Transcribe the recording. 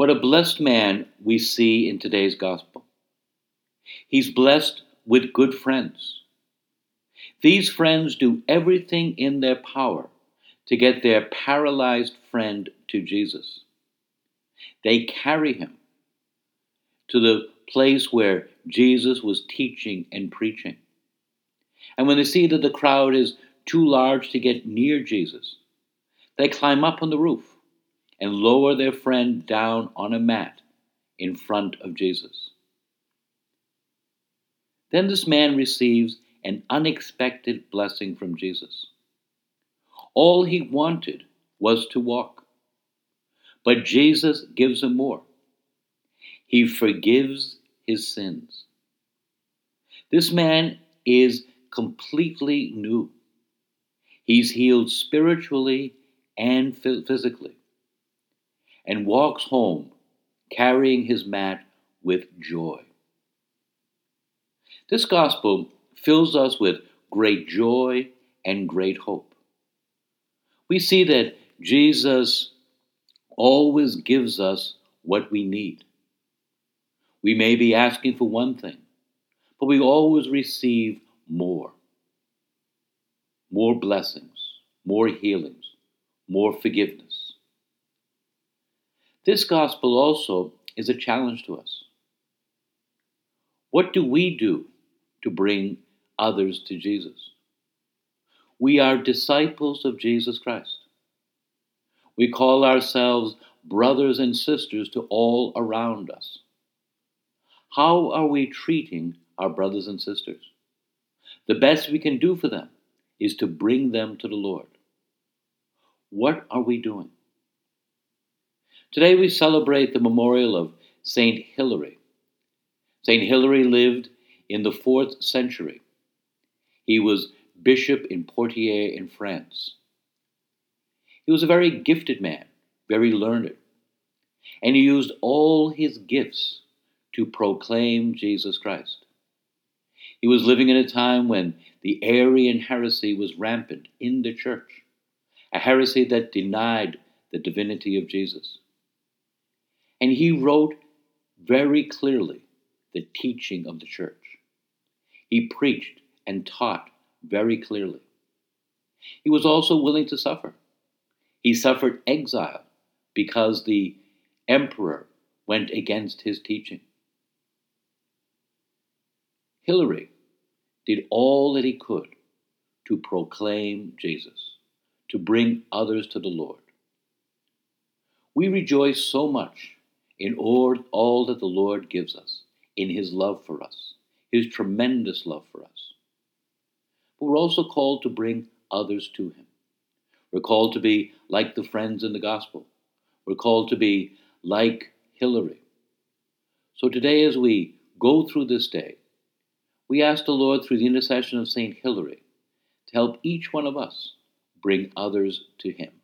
What a blessed man we see in today's gospel. He's blessed with good friends. These friends do everything in their power to get their paralyzed friend to Jesus. They carry him to the place where Jesus was teaching and preaching. And when they see that the crowd is too large to get near Jesus, they climb up on the roof and lower their friend down on a mat in front of Jesus. Then this man receives an unexpected blessing from Jesus. All he wanted was to walk. But Jesus gives him more. He forgives his sins. This man is completely new. He's healed spiritually and physically and walks home carrying his mat with joy. This gospel fills us with great joy and great hope. We see that Jesus always gives us what we need. We may be asking for one thing, but we always receive more. More blessings, more healings, more forgiveness. This gospel also is a challenge to us. What do we do to bring others to Jesus? We are disciples of Jesus Christ. We call ourselves brothers and sisters to all around us. How are we treating our brothers and sisters? The best we can do for them is to bring them to the Lord. What are we doing? Today we celebrate the memorial of Saint Hilary. Saint Hilary lived in the fourth century. He was bishop in Poitiers in France. He was a very gifted man, very learned, and he used all his gifts to proclaim Jesus Christ. He was living in a time when the Arian heresy was rampant in the church, a heresy that denied the divinity of Jesus. And he wrote very clearly the teaching of the church. He preached and taught very clearly. He was also willing to suffer. He suffered exile because the emperor went against his teaching. Hilary did all that he could to proclaim Jesus, to bring others to the Lord. We rejoice so much in all, that the Lord gives us, in his love for us, his tremendous love for us. But we're also called to bring others to him. We're called to be like the friends in the gospel. We're called to be like Hilary. So today, as we go through this day, we ask the Lord, through the intercession of St. Hilary, to help each one of us bring others to Him.